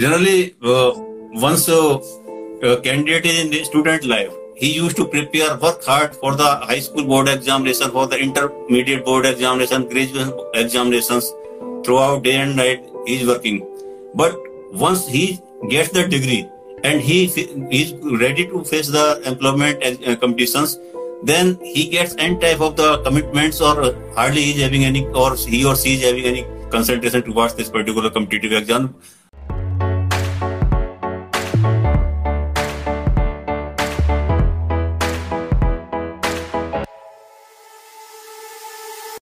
Generally, uh, once a candidate is in the student life, he used to prepare, work hard for the high school board examination, for the intermediate board examination, graduation examinations. Throughout day and night, he is working. But once he gets the degree and he is ready to face the employment uh, uh, competitions, then he gets any type of the commitments or hardly is having any, or he or she is having any concentration towards this particular competitive exam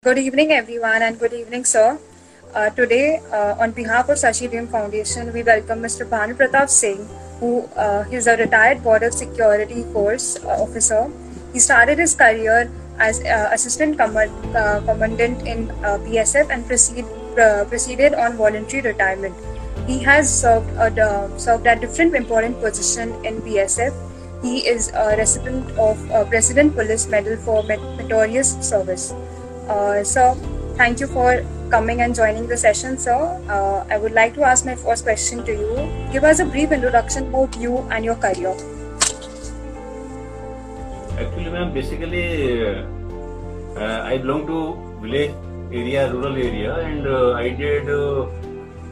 Good evening, everyone, and good evening, sir. Uh, today, uh, on behalf of Sashi Deem Foundation, we welcome Mr. Bhanu Pratap Singh, who uh, is a retired Border Security Force uh, officer. He started his career as uh, Assistant uh, Commandant in BSF and proceed, proceeded on voluntary retirement. He has served, uh, served at different important positions in BSF. He is a recipient of President Police Medal for meritorious service. Uh, so, thank you for coming and joining the session, sir. Uh, I would like to ask my first question to you. Give us a brief introduction about you and your career. Actually, ma'am, basically, uh, I belong to village area, rural area, and uh, I did uh,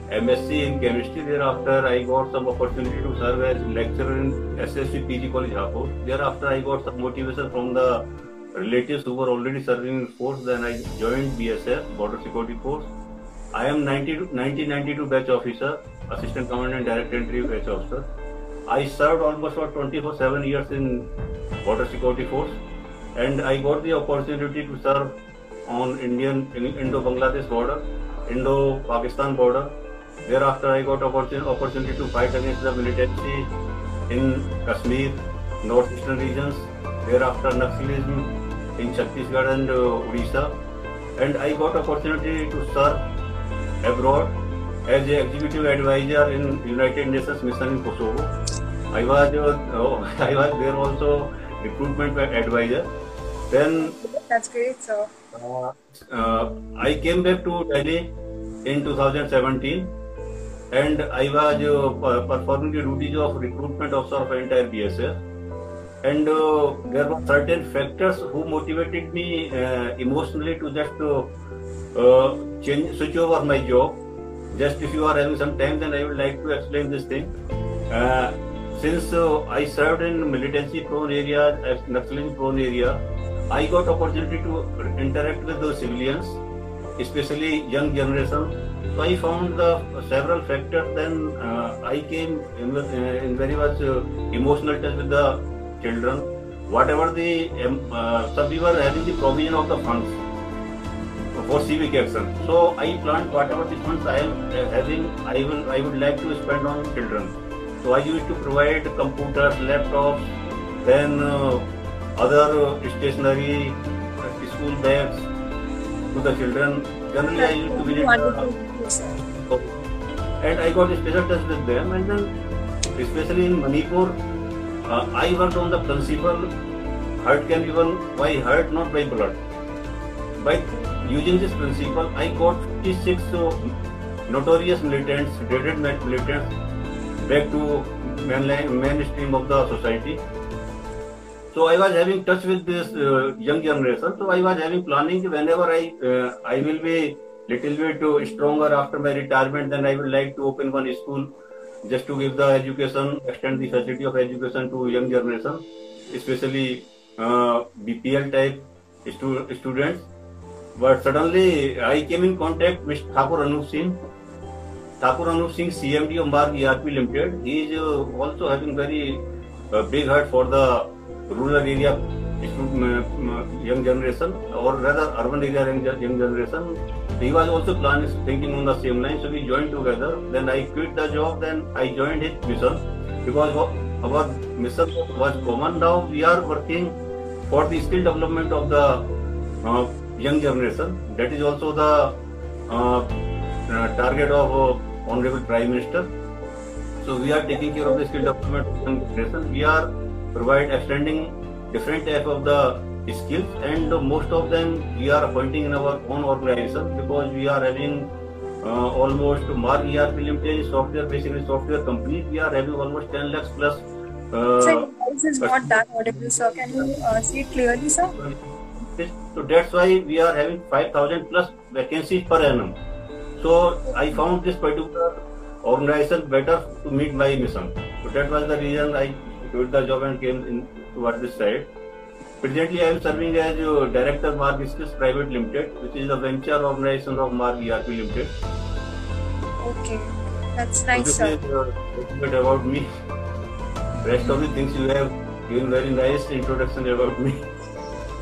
MSc in chemistry. Thereafter, I got some opportunity to serve as lecturer in SSC PG College, Hapur. Thereafter, I got some motivation from the relatives who were already serving in force. Then I joined BSF, Border Security Force. I am 90, 1992 batch officer, assistant commandant, direct entry batch officer. I served almost for 24-7 years in Border Security Force and I got the opportunity to serve on Indian Indo-Bangladesh border, Indo-Pakistan border. Thereafter, I got opportunity opportunity to fight against the militancy in Kashmir, northeastern regions. Thereafter, Naxalism in Chhattisgarh and uh, Odisha, and I got opportunity to serve abroad as an executive advisor in United Nations Mission in Kosovo. I was uh, I was there also recruitment advisor. Then that's great, sir. Uh, uh, I came back to Delhi in 2017, and I was uh, performing the duties of recruitment officer of entire BSF and uh, there were certain factors who motivated me uh, emotionally to just uh, uh, change switch over my job just if you are having some time then i would like to explain this thing uh, since uh, i served in militancy prone area naxalim prone area i got opportunity to interact with those civilians especially young generation so i found the several factors then i came in, in very much emotional touch with the children, whatever the, um, uh, so we were having the provision of the funds for civic action. So I planned whatever the funds I am uh, having, I will, I would like to spend on children. So I used to provide computers, laptops, then uh, other stationery, uh, school bags to the children. Generally, I used to visit. Uh, and I got a special touch with them, and then especially in Manipur, Uh, I worked on the principle heart can be won by heart, not by blood. By using this principle, I got 56 so notorious militants, dreaded militants, back to mainline, mainstream of the society. So I was having touch with this uh, young generation. So I was having planning whenever I uh, I will be little bit stronger after my retirement, then I would like to open one school just to give the education, extend the facility of education to young generation, especially uh, BPL type stu students. But suddenly I came in contact with Thakur Anup Singh. Thakur Anup Singh, CMD of Mark ERP Limited. He is uh, also having very uh, big heart for the rural area young generation or rather urban area young generation He was also planning, thinking on the same line, so we joined together. Then I quit the job, then I joined his mission because our mission was common. Now we are working for the skill development of the uh, young generation. That is also the uh, uh, target of uh, Honorable Prime Minister. So we are taking care of the skill development of young generation. We are provide extending different type of the skills and most of them we are appointing in our own organization because we are having uh, almost more ERP limited software, basically software complete. we are having almost 10 lakhs plus. Uh, sir, this is not that audible, sir. Can you uh, see it clearly, sir? So that's why we are having 5,000 plus vacancies per annum. So I found this particular organization better to meet my mission. So that was the reason I quit the job and came in towards this side. Presently, I am serving as the Director Marg Skills Private Limited, which is a venture organization of Marg ERP Limited. Okay, that's nice, so this sir. Is, uh, bit about me. Rest of the things you have given very nice introduction about me.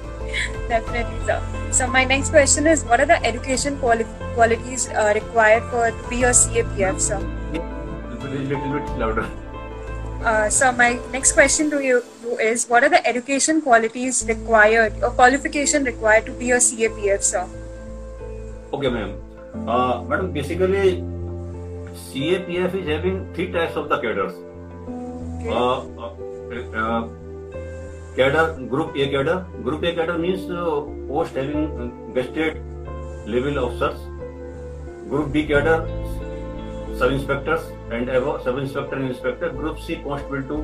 Definitely, sir. So my next question is, what are the education quali- qualities uh, required for to be a CAPF, sir? A little bit louder. Uh, so my next question to you is what are the education qualities required or qualification required to be a CAPF, sir? Okay, ma'am. Uh, madam, basically, CAPF is having three types of the cadres. Okay. Uh, uh, uh cadre, group A cadre. Group A cadre means post uh, having uh, vested level officers. Group B cadre, sub inspectors and above sub inspector and inspector. Group C constable to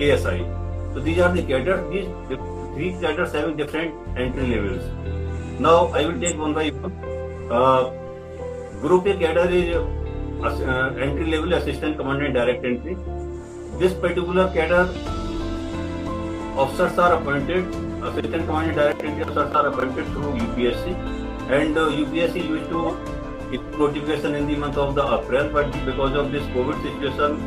ASI. So these are the cadres. These three cadres having different entry levels. Now I will take one by one. Uh, group A cadre is uh, entry level assistant commandant direct entry. This particular cadre officers are appointed. Assistant commandant direct entry officers are appointed through UPSC, and uh, UPSC used to notification in the month of the April, but because of this COVID situation,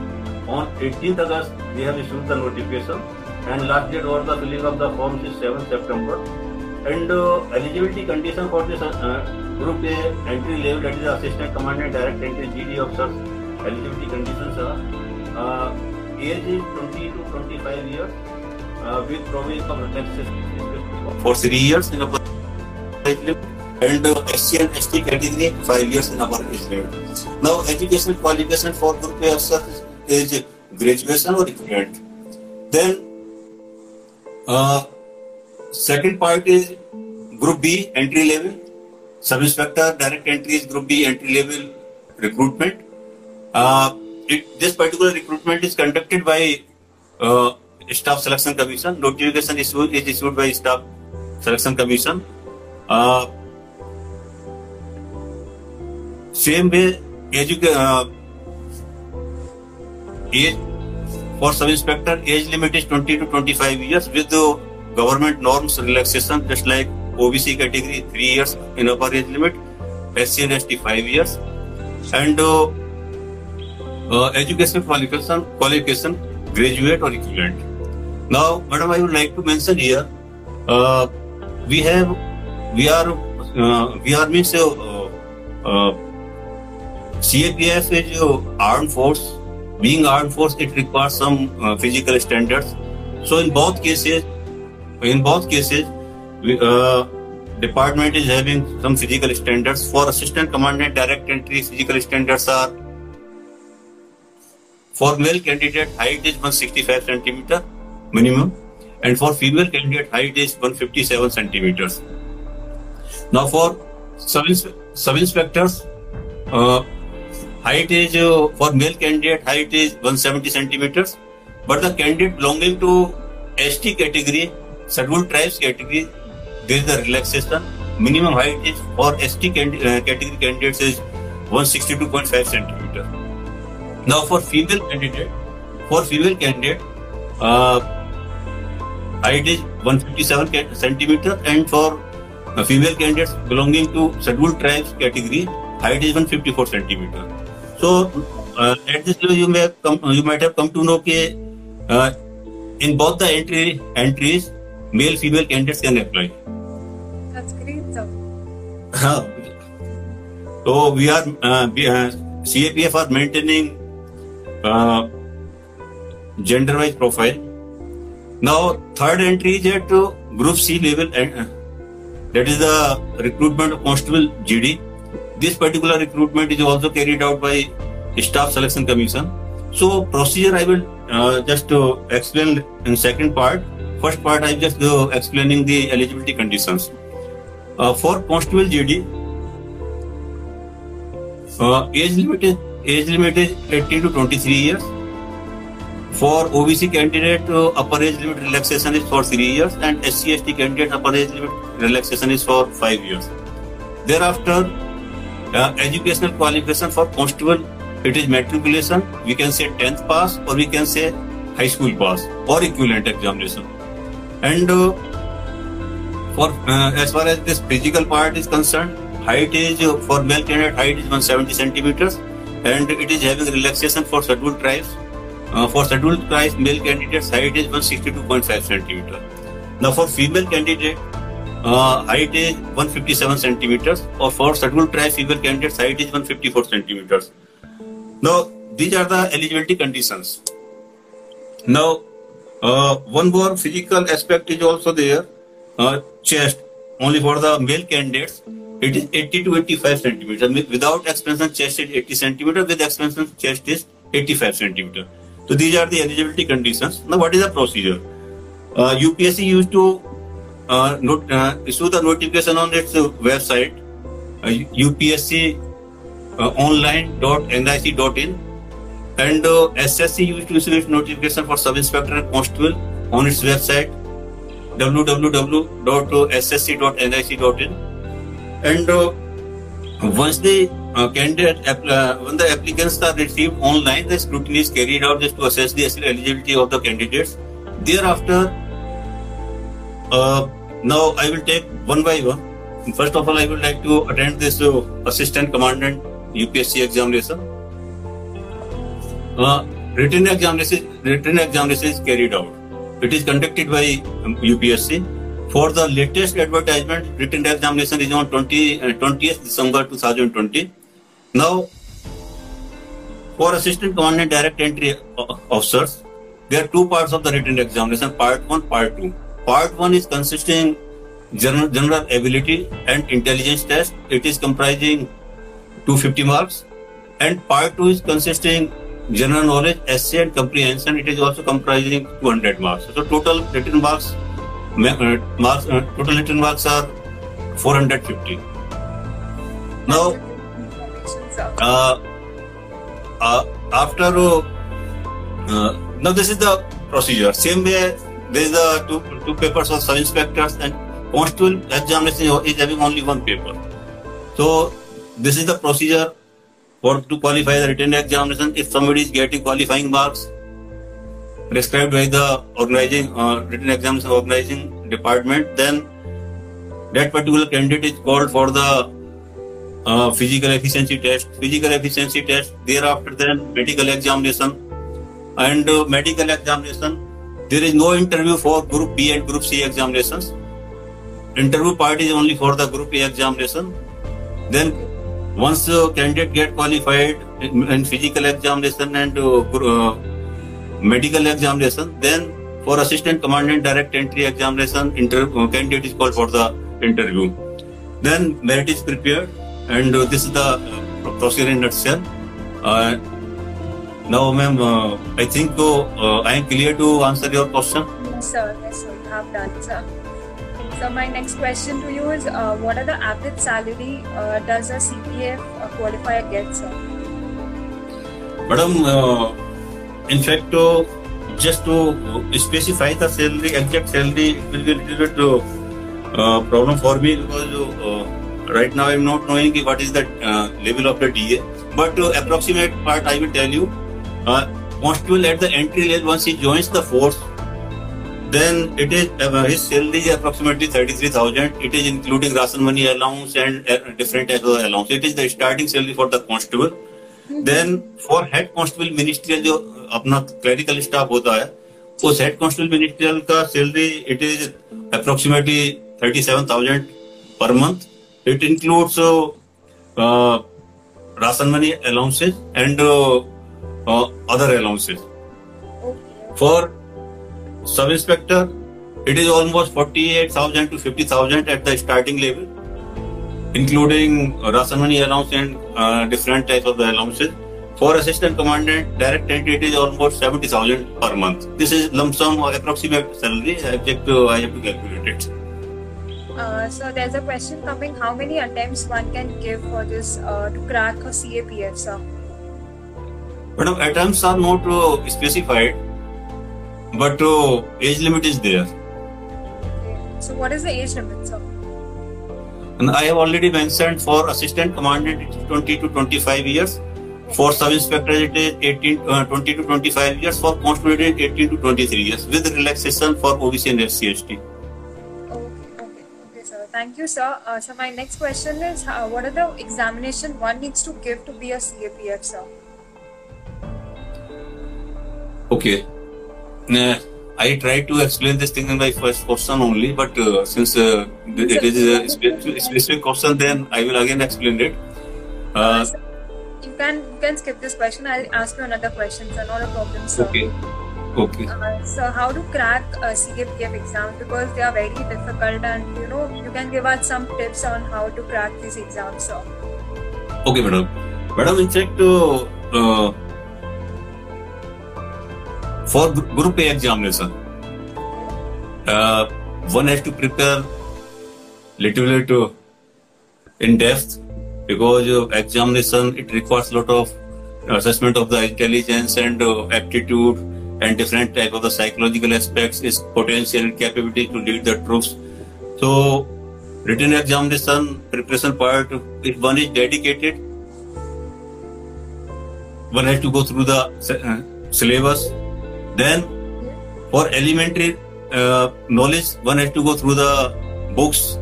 on 18th August, we have issued the notification and last date was the filling of the forms is 7 September. And uh, eligibility condition for this uh, group A entry level that is assistant commandant direct entry GD officers eligibility conditions are uh, age is 20 to 25 years uh, with provision for retention for 3 years in upper and uh, SC and ST category 5 years in our age Now educational qualification for group A officers is graduation or equivalent. Then uh, second part is group B entry level. Sub inspector direct entry is group B entry level recruitment. Uh, it, this particular recruitment is conducted by uh, Staff Selection Commission. Notification is, is issued by Staff Selection Commission. Uh, same way, education. Age for sub inspector age limit is 20 to 25 years with the government norms relaxation just like OBC category 3 years in upper age limit, SC and ST 5 years and uh, uh, education qualification, qualification graduate or equivalent. Now, madam, I would like to mention here uh, we have we are uh, we are means uh, uh, CAPF is uh, armed force being armed force, it requires some uh, physical standards. So in both cases, in both cases, we, uh, department is having some physical standards. For assistant commandant direct entry, physical standards are for male candidate height is 165 centimeter minimum, and for female candidate height is 157 centimeters. Now for sub, sub inspectors. Uh, height is uh, for male candidate height is 170 centimeters but the candidate belonging to st category scheduled tribes category there is a relaxation minimum height is for st can, uh, category candidates is 162.5 centimeter now for female candidate for female candidate uh, height is 157 centimeter and for female candidates belonging to scheduled tribes category height is 154 centimeter So uh, at this level, you might have come to know that uh, in both the entries, male female candidates can apply. That's great, sir. So we are uh, CAPF are maintaining gender wise profile. Now third entry is at group C level, and that is the recruitment of constable GD this particular recruitment is also carried out by staff selection commission so procedure i will uh, just uh, explain in second part first part i'm just uh, explaining the eligibility conditions uh, for constable gd uh, age limit is age limit is 18 to 23 years for obc candidate uh, upper age limit relaxation is for 3 years and SCST candidate upper age limit relaxation is for 5 years thereafter educational qualification for constable, it is matriculation, we can say 10th pass, or we can say high school pass or equivalent examination. And uh, for uh, as far as this physical part is concerned, height is uh, for male candidate, height is 170 centimeters, and it is having relaxation for scheduled tribes. For scheduled tribes, male candidates height is 162.5 centimeter. Now for female candidate, uh, height is 157 centimeters, or for cervical try, female candidates, height is 154 centimeters. Now, these are the eligibility conditions. Now, uh, one more physical aspect is also there. Uh, chest, only for the male candidates, it is 80 to 85 centimeters. Without expansion, chest is 80 centimeters. With expansion, chest is 85 centimeters. So these are the eligibility conditions. Now, what is the procedure? Uh, UPSC used to note issue the notification on its website UPSC online dot N I C dot in and S S C YouTube notification for sub inspector and constable on its website W W W dot S S C dot N I C dot in and once the candidate when the applicants are received online the scrutiny is carried out just to assess the eligibility of the candidates there after Uh, now I will take one by one. First of all, I would like to attend this uh, Assistant Commandant UPSC examination. Uh, written examination, written examination is carried out. It is conducted by UPSC. Um, for the latest advertisement, written examination is on 20, uh, 20th December 2020. Now, for Assistant Commandant Direct Entry uh, Officers, there are two parts of the written examination, part 1, part 2. Part 1 is consisting general, general ability and intelligence test. It is comprising 250 marks. And part 2 is consisting general knowledge, essay and comprehension. It is also comprising 200 marks. So total written marks, uh, marks uh, total written marks are 450. Now, uh, uh, after uh, now this is the procedure. Same way There is the two, two papers of sub inspectors and constable examination is having only one paper. So this is the procedure for to qualify the written examination. If somebody is getting qualifying marks prescribed by the organizing uh, written examination organizing department, then that particular candidate is called for the uh, physical efficiency test. Physical efficiency test. Thereafter, then medical examination and uh, medical examination There is no interview for Group B and Group C examinations. interview part is only for the Group A examination. Then, once the candidate get qualified in, physical examination and uh, medical examination, then for assistant commandant direct entry examination, inter- candidate is called for the interview. Then merit is prepared, and uh, this is the uh, procedure in itself Uh, Now, ma'am I think तो I am clear to answer your question sir Yes, sir. Yes, sir. You So my next question to you is, uh, what are the average salary uh, does a CPF qualifier get, sir? Madam, uh, in fact, just to specify the salary, exact salary, it will be a little bit uh, problem for me because uh, right now I am not knowing what is the uh, level of the DA. But uh, approximate part I will tell you. uh, constable at the entry level once he joins the force then it is uh, his salary is approximately 33000 it is including ration money allowance and uh, different as well allowance it is the starting salary for the constable mm-hmm. then for head constable ministerial जो अपना clerical staff होता है उस head constable ministerial का salary it is approximately per month it includes uh, uh ration money allowances and uh, or other allowances. For sub inspector, it is almost 48,000 to 50,000 at the starting level, including ration money allowance and uh, different types of allowances. For assistant commandant, direct entry, it is almost 70,000 per month. This is lump sum or approximate salary. I have to, I have to calculate it. Uh, so there's a question coming: How many attempts one can give for this uh, to crack a CAPF, sir? But atoms are not uh, specified, but uh, age limit is there. So, what is the age limit, sir? And I have already mentioned for assistant commandant it is 20 to 25 years. For sub inspector it is 18, uh, 20 to 25 years. For constable it is 18 to 23 years with relaxation for OBC and FCST. Okay, okay, okay, sir. Thank you, sir. Uh, so my next question is, uh, what are the examination one needs to give to be a CAPF, sir? Okay. Nah, I tried to explain this thing in my first question only, but uh, since uh, it is a specific, question, then I will again explain it. Uh, you can you can skip this question. I'll ask you another question. So not a problem, sir. Okay. Okay. Uh, so how to crack uh, CAPF exam? because they are very difficult, and you know you can give us some tips on how to crack these exams, sir. Okay, madam. Madam, in fact, uh, uh, for group A examination, uh, one has to prepare little bit in depth because examination it requires a lot of assessment of the intelligence and uh, aptitude and different type of the psychological aspects is potential capability to lead the troops so written examination preparation part if one is dedicated one has to go through the uh, syllabus Then, for elementary uh, knowledge, one has to go through the books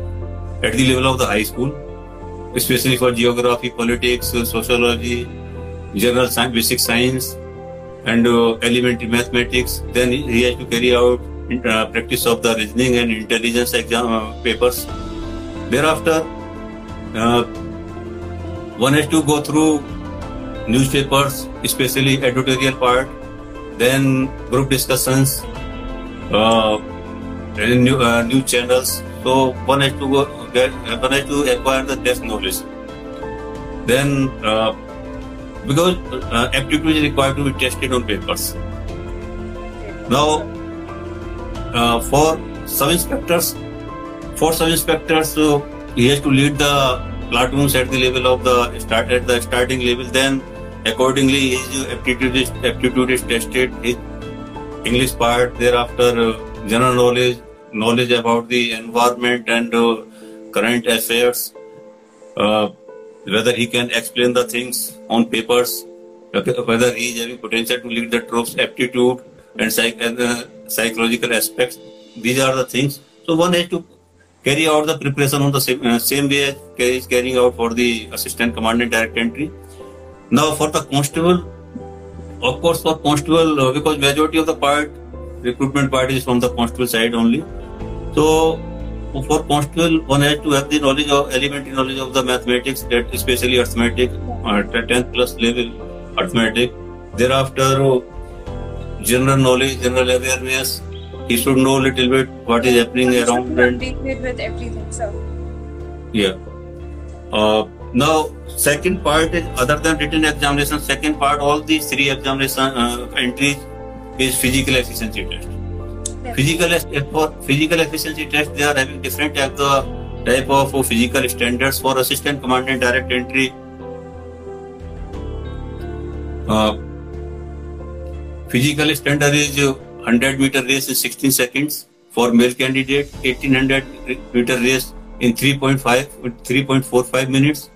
at the level of the high school, especially for geography, politics, sociology, general science, basic science, and uh, elementary mathematics. Then he has to carry out uh, practice of the reasoning and intelligence exam uh, papers. Thereafter, uh, one has to go through newspapers, especially editorial part, then group discussions, uh, new uh, new channels. So one has to go, get, uh, one has to acquire the best knowledge. Then uh, because uh, aptitude is required to be tested on papers. Now uh, for some inspectors, for some inspectors, so he has to lead the platoons at the level of the start at the starting level. Then Accordingly, his aptitude is, aptitude is tested. His English part thereafter uh, general knowledge, knowledge about the environment and uh, current affairs. Uh, whether he can explain the things on papers, whether he is having potential to lead the troops, aptitude and, psych- and uh, psychological aspects. These are the things. So one has to carry out the preparation on the same, uh, same way as he is carrying out for the assistant commandant direct entry. Now for the constable, of course for constable uh, because majority of the part recruitment part is from the constable side only. So for constable one has to have the knowledge of elementary knowledge of the mathematics, that especially arithmetic, uh, 10th plus level arithmetic. Thereafter uh, general knowledge, general awareness. He should know a little bit what is happening so around. be updated with everything, sir. Yeah. Uh, Now, second part is other than written examination, second part, all these three examination uh, entries is physical efficiency test. Yeah. Physical for physical efficiency test, they are having different type of, type of physical standards for assistant commandant direct entry. Uh, physical standard is 100 meter race in 16 seconds for male candidate, 1800 meter race in 3.5 3.45 minutes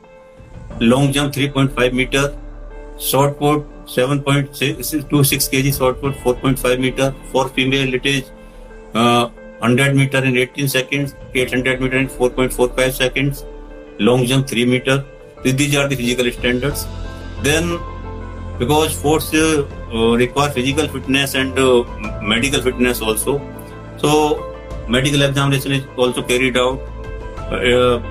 long jump 3.5 meter, short put 7.26 kg short put 4.5 meter, for female it is 100 uh, meter in 18 seconds, 800 meter in 4.45 seconds, long jump 3 meter. These are the physical standards. Then because sports uh, require physical fitness and uh, medical fitness also, so medical examination is also carried out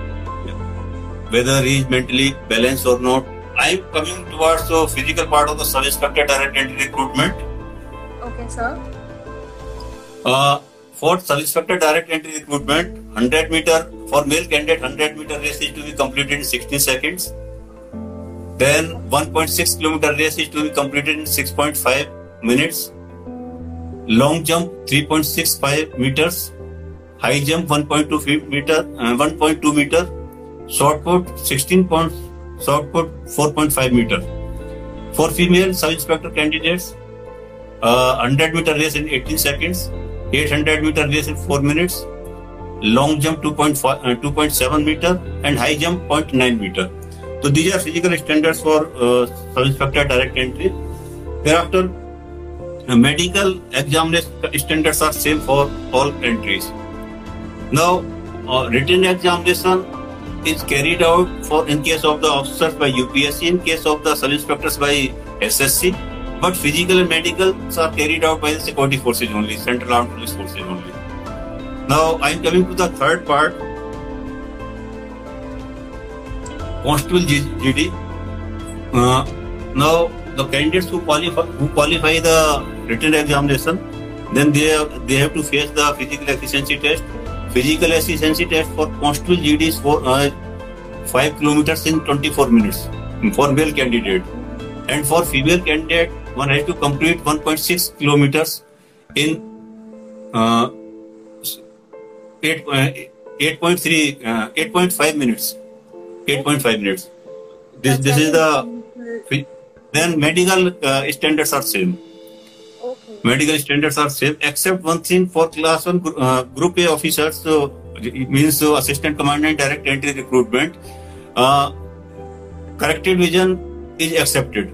whether he is mentally balanced or not. I'm coming towards the physical part of the service inspector direct entry recruitment. Okay, sir. Uh, for service inspector direct entry recruitment, 100 meter for male candidate, 100 meter race is to be completed in 16 seconds. Then 1.6 kilometer race is to be completed in 6.5 minutes. Long jump 3.65 meters. High jump 1.2 meter, uh, 1.2 meter short put 16 pounds, short put 4.5 meter. For female sub inspector candidates, uh, 100 meter race in 18 seconds, 800 meter race in 4 minutes, long jump 2.5, uh, 2.7 meter, and high jump 0.9 meter. So these are physical standards for uh, sub inspector direct entry. Thereafter, medical examination standards are same for all entries. Now, uh, written examination is carried out for in case of the officers by UPSC, in case of the sub inspectors by SSC, but physical and medicals are carried out by the security forces only, Central Armed Police forces only. Now I am coming to the third part, Constable GD. Uh, now the candidates who qualify who qualify the written examination, then they they have to face the physical efficiency test Physical efficiency test for constable GD is for uh, 5 kilometers in 24 minutes for male candidate. And for female candidate, one has to complete 1.6 kilometers in uh, 8, uh, 8.3, uh, 8.5 minutes. 8.5 minutes. This, this is the, then medical standards are same. medical standards are same except one thing for class one uh, group A officers. So it means so uh, assistant commandant direct entry recruitment. Uh, corrected vision is accepted,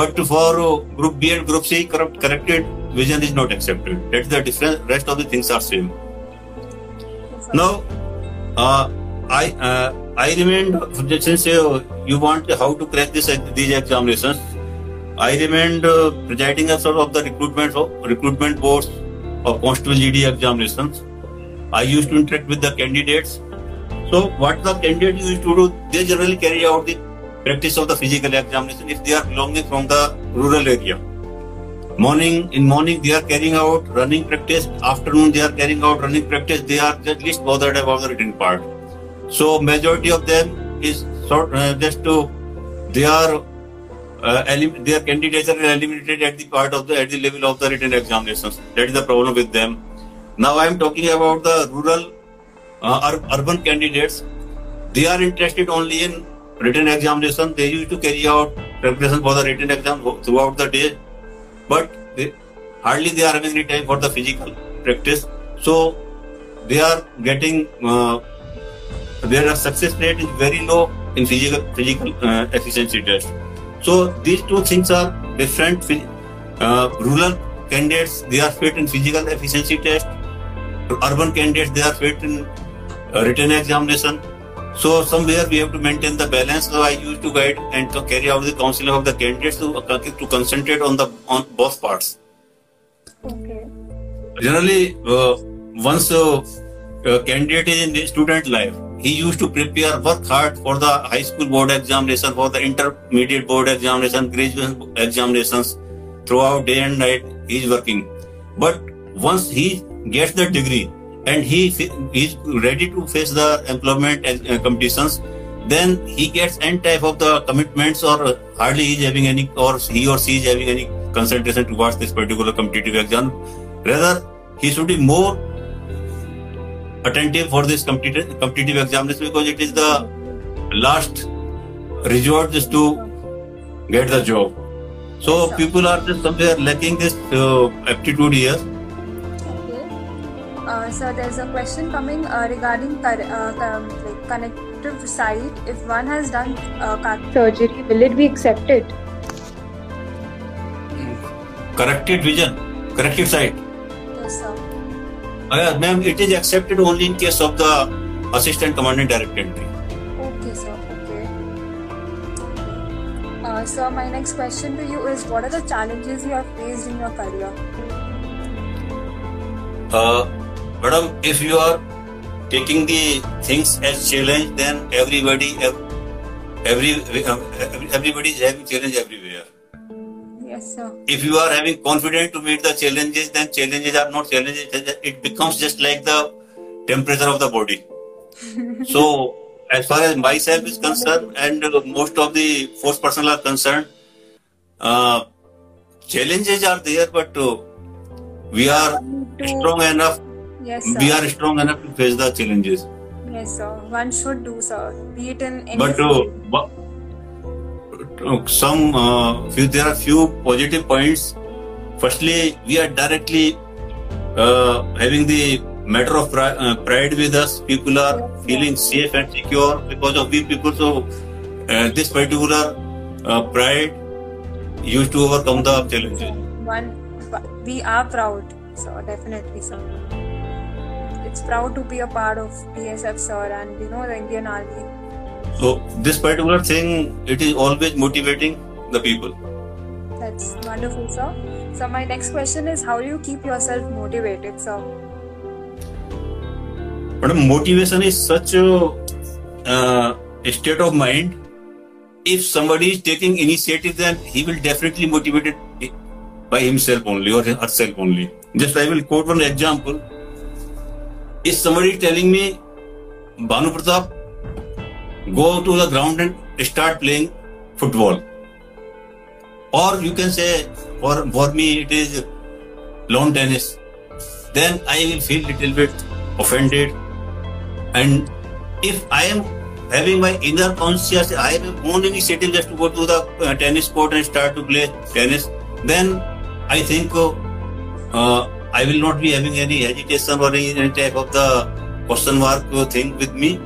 but for uh, group B and group C, corrupt, corrected vision is not accepted. That's the difference. Rest of the things are same. Now, uh, I I remained since you want how to crack this these examinations. I remained uh, presiding officer of the recruitment of recruitment boards of constable GD examinations. I used to interact with the candidates. So what the candidates used to do, they generally carry out the practice of the physical examination if they are belonging from the rural area. Morning in morning they are carrying out running practice. Afternoon they are carrying out running practice. They are just least bothered about the written part. So majority of them is sort uh, just to they are uh, elim- their candidates are eliminated at the part of the at the level of the written examinations. That is the problem with them. Now I am talking about the rural, uh, ur- urban candidates. They are interested only in written examination. They used to carry out preparation for the written exam throughout the day, but they, hardly they are having any time for the physical practice. So they are getting uh, their success rate is very low in physical physical uh, efficiency test. So these two things are different. Uh, rural candidates they are fit in physical efficiency test. Urban candidates they are fit in uh, written examination. So somewhere we have to maintain the balance. So I used to guide and to carry out the counseling of the candidates to, uh, to concentrate on the on both parts. Okay. Generally, uh, once a uh, uh, candidate is in the student life, he used to prepare, work hard for the high school board examination, for the intermediate board examination, graduation examinations. Throughout day and night, he is working. But once he gets the degree and he is ready to face the employment uh, competitions, then he gets any type of the commitments or hardly he is having any, or he or she is having any concentration towards this particular competitive exam. Rather, he should be more attentive for this competitive, competitive is because it is the last resort is to get the job. So yes, people are just somewhere lacking this uh, aptitude here. Okay. Uh, so there's a question coming uh, regarding tar- uh, like connective site. If one has done uh, car- surgery, will it be accepted? Corrected vision, corrective site. Yes, sir. Uh, ma'am, it is accepted only in case of the assistant commandant direct entry. Okay, sir. Okay. Uh, sir, my next question to you is: What are the challenges you have faced in your career? Uh, madam, if you are taking the things as challenge, then everybody, every, uh, everybody is having challenge everywhere. Yes, sir. If you are having confidence to meet the challenges, then challenges are not challenges. It becomes just like the temperature of the body. so, as far as myself is concerned, and uh, most of the force personnel are concerned, uh, challenges are there, but uh, we are strong enough. Yes, sir. We are strong enough to face the challenges. Yes, sir. One should do, sir. Be it in any. But. Uh, some uh, few there are few positive points firstly we are directly uh, having the matter of pride, uh, pride with us people are feeling safe and secure because of we people so uh, this particular uh, pride used to overcome the challenges one we are proud so definitely so it's proud to be a part of psf sir and you know the indian army So this particular thing, it is always motivating the people. That's wonderful, sir. So my next question is, how do you keep yourself motivated, sir? But motivation is such a uh, state of mind. If somebody is taking initiative, then he will definitely motivated by himself only or herself only. Just I will quote one example. If somebody is telling me, Banu Pratap, go to the ground and start playing football. Or you can say, for, for me, it is lawn tennis. Then I will feel little bit offended. And if I am having my inner conscious, I not own initiative just to go to the uh, tennis court and start to play tennis, then I think uh, I will not be having any agitation or any type of the question mark thing with me.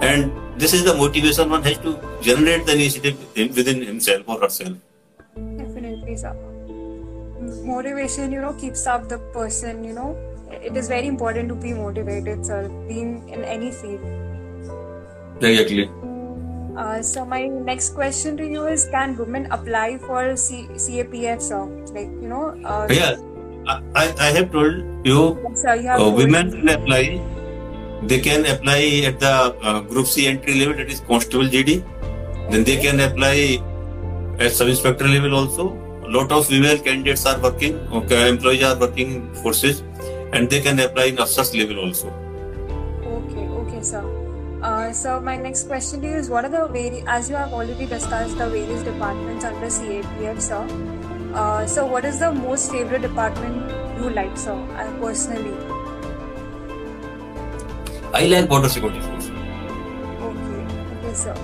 And this is the motivation one has to generate the initiative within himself or herself. Definitely, sir. Motivation, you know, keeps up the person, you know. It is very important to be motivated, sir, being in any field. Exactly. Uh, so my next question to you is: Can women apply for C- CAPF, sir? Like you know. Uh, yeah, I, I have told you. Yes, sir, you have uh, women can apply they can apply at the uh, Group C entry level, that is Constable GD. Then they can apply at Sub Inspector level also. A lot of female candidates are working, okay, employees are working forces, and they can apply in Officers level also. Okay, okay, sir. Uh, so my next question to you is: What are the vari- as you have already discussed the various departments under CAPF, sir? Uh, so, what is the most favorite department you like, sir, I uh, personally? I like border security force. Okay, okay, sir.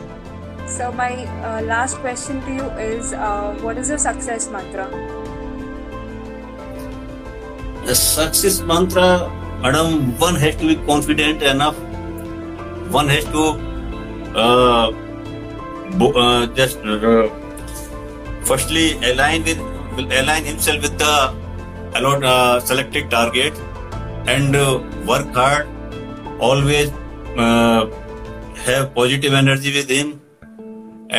So my uh, last question to you is, uh, what is your success mantra? The success mantra, madam, one has to be confident enough. One has to uh, bo- uh, just uh, firstly align with align himself with the allowed uh, selected target and work hard always uh, have positive energy with him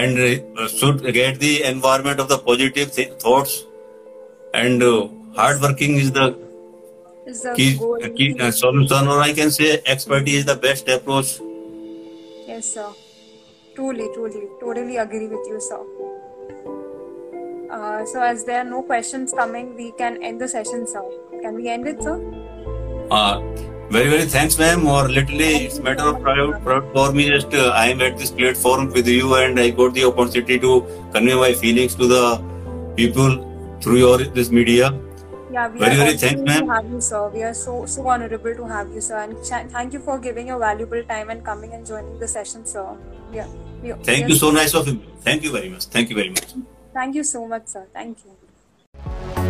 and uh, should get the environment of the positive th- thoughts and uh, hard working is the, key, uh, key uh, solution or i can say expertise is the best approach yes sir truly truly totally agree with you sir uh, so as there are no questions coming we can end the session sir can we end it sir uh, very, very thanks, ma'am. Or literally, it's matter of pride for me. Just uh, I am at this platform with you, and I got the opportunity to convey my feelings to the people through your this media. Yeah, we very, are very thanks, ma'am. have you, sir. We are so so honorable to have you, sir, and ch- thank you for giving your valuable time and coming and joining the session, sir. Yeah. We, thank we you. So nice of you. Thank you very much. Thank you very much. Thank you so much, sir. Thank you.